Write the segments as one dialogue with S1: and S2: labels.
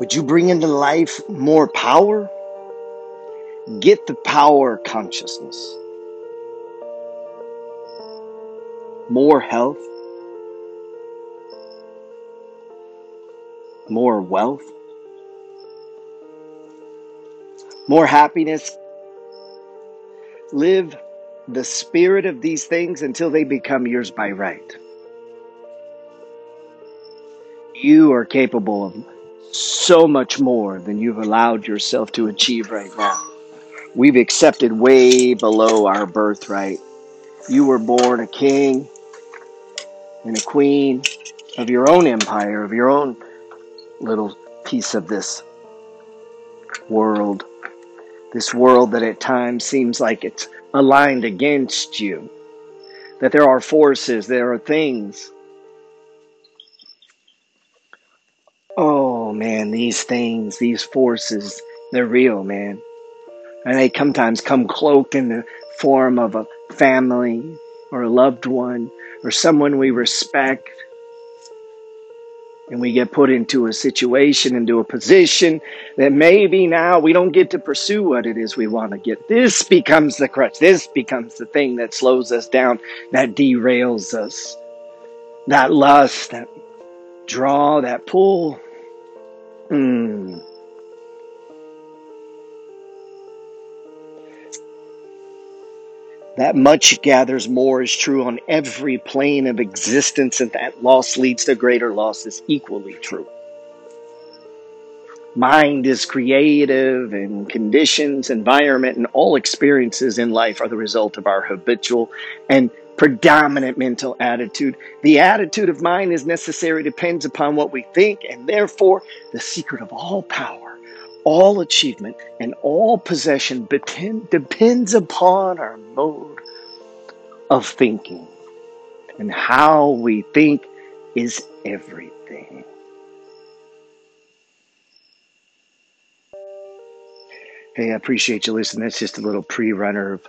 S1: Would you bring into life more power? Get the power consciousness, more health, more wealth, more happiness. Live the spirit of these things until they become yours by right. You are capable of so much more than you've allowed yourself to achieve right now. We've accepted way below our birthright. You were born a king and a queen of your own empire, of your own little piece of this world. This world that at times seems like it's aligned against you. That there are forces, there are things. Oh man, these things, these forces, they're real, man. And they sometimes come cloaked in the form of a family or a loved one or someone we respect and we get put into a situation, into a position that maybe now we don't get to pursue what it is we want to get. This becomes the crutch. This becomes the thing that slows us down, that derails us. That lust, that draw, that pull. Mm. That much gathers more is true on every plane of existence, and that loss leads to greater loss is equally true. Mind is creative, and conditions, environment, and all experiences in life are the result of our habitual and predominant mental attitude. The attitude of mind is necessary, depends upon what we think, and therefore the secret of all power all achievement and all possession depends upon our mode of thinking. And how we think is everything. Hey, I appreciate you listening. That's just a little pre runner of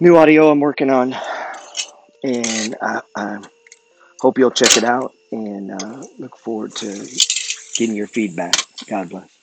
S1: new audio I'm working on. And I, I hope you'll check it out and uh, look forward to getting your feedback. God bless.